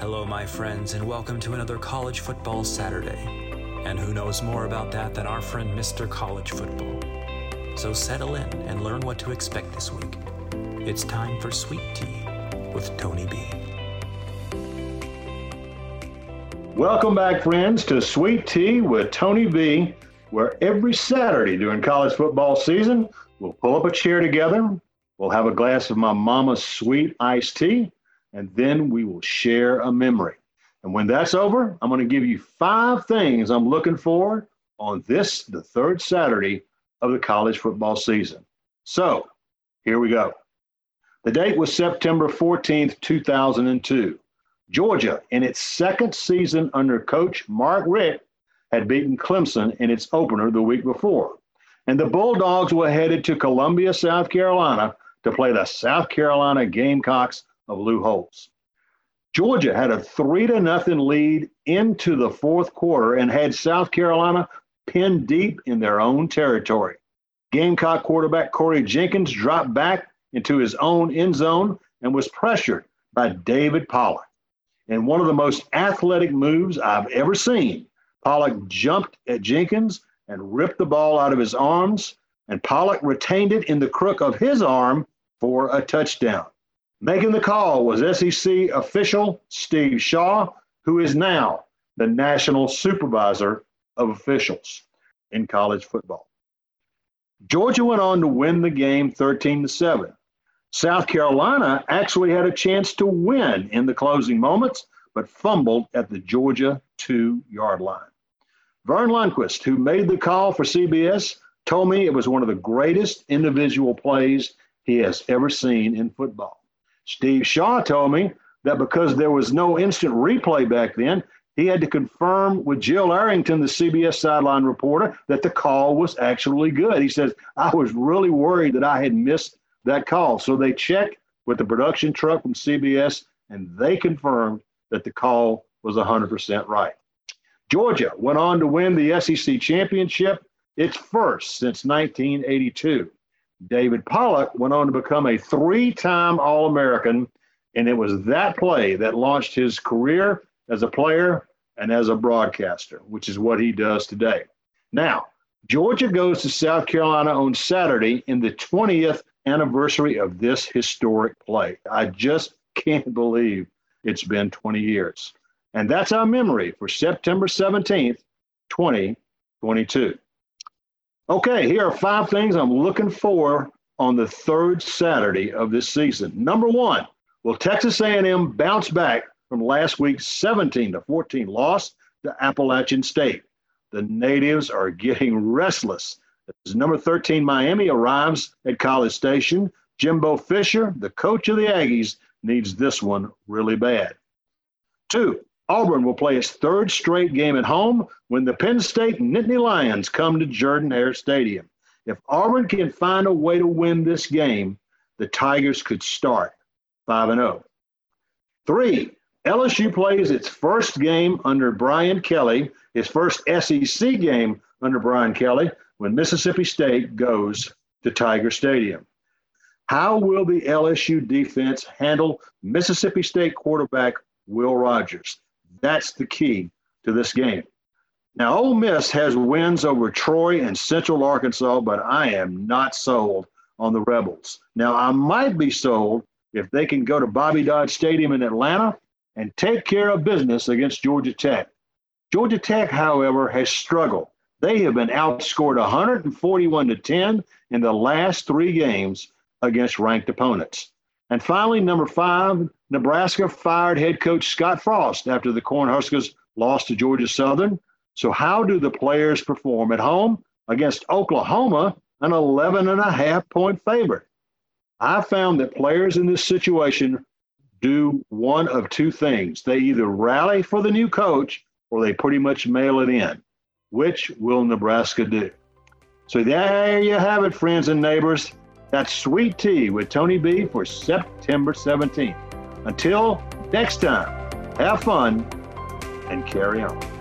Hello, my friends, and welcome to another College Football Saturday. And who knows more about that than our friend Mr. College Football? So settle in and learn what to expect this week. It's time for Sweet Tea with Tony B. Welcome back, friends, to Sweet Tea with Tony B, where every Saturday during college football season, we'll pull up a chair together, we'll have a glass of my mama's sweet iced tea, and then we will share a memory. And when that's over, I'm going to give you five things I'm looking for on this, the third Saturday of the college football season. So here we go. The date was September 14th, 2002. Georgia, in its second season under coach Mark Richt, had beaten Clemson in its opener the week before. And the Bulldogs were headed to Columbia, South Carolina to play the South Carolina Gamecocks of Lou Holtz. Georgia had a three to nothing lead into the fourth quarter and had South Carolina pinned deep in their own territory. Gamecock quarterback Corey Jenkins dropped back into his own end zone and was pressured by David Pollack. In one of the most athletic moves I've ever seen, Pollack jumped at Jenkins and ripped the ball out of his arms, and Pollack retained it in the crook of his arm for a touchdown. Making the call was SEC official Steve Shaw, who is now the national supervisor of officials in college football. Georgia went on to win the game 13 to 7. South Carolina actually had a chance to win in the closing moments, but fumbled at the Georgia two yard line. Verne Lundquist, who made the call for CBS, told me it was one of the greatest individual plays he has ever seen in football. Steve Shaw told me that because there was no instant replay back then, he had to confirm with Jill Arrington, the CBS sideline reporter, that the call was actually good. He says, I was really worried that I had missed that call. So they checked with the production truck from CBS and they confirmed that the call was 100% right. Georgia went on to win the SEC championship, its first since 1982. David Pollack went on to become a three time All American, and it was that play that launched his career as a player and as a broadcaster, which is what he does today. Now, Georgia goes to South Carolina on Saturday in the 20th anniversary of this historic play. I just can't believe it's been 20 years. And that's our memory for September 17th, 2022. Okay, here are five things I'm looking for on the third Saturday of this season. Number one, will Texas A&M bounce back from last week's 17 to 14 loss to Appalachian State? The natives are getting restless. As number 13 Miami arrives at College Station, Jimbo Fisher, the coach of the Aggies, needs this one really bad. Two, Auburn will play its third straight game at home when the Penn State Nittany Lions come to Jordan Hare Stadium. If Auburn can find a way to win this game, the Tigers could start 5 0. Three, LSU plays its first game under Brian Kelly, his first SEC game under Brian Kelly, when Mississippi State goes to Tiger Stadium. How will the LSU defense handle Mississippi State quarterback Will Rogers? That's the key to this game. Now, Ole Miss has wins over Troy and Central Arkansas, but I am not sold on the Rebels. Now, I might be sold if they can go to Bobby Dodd Stadium in Atlanta and take care of business against Georgia Tech. Georgia Tech, however, has struggled. They have been outscored 141 to 10 in the last three games against ranked opponents. And finally, number five, Nebraska fired head coach Scott Frost after the Cornhuskers lost to Georgia Southern. So, how do the players perform at home against Oklahoma, an 11 and a half point favorite? I found that players in this situation do one of two things. They either rally for the new coach or they pretty much mail it in. Which will Nebraska do? So, there you have it, friends and neighbors. That's Sweet Tea with Tony B for September 17th. Until next time, have fun and carry on.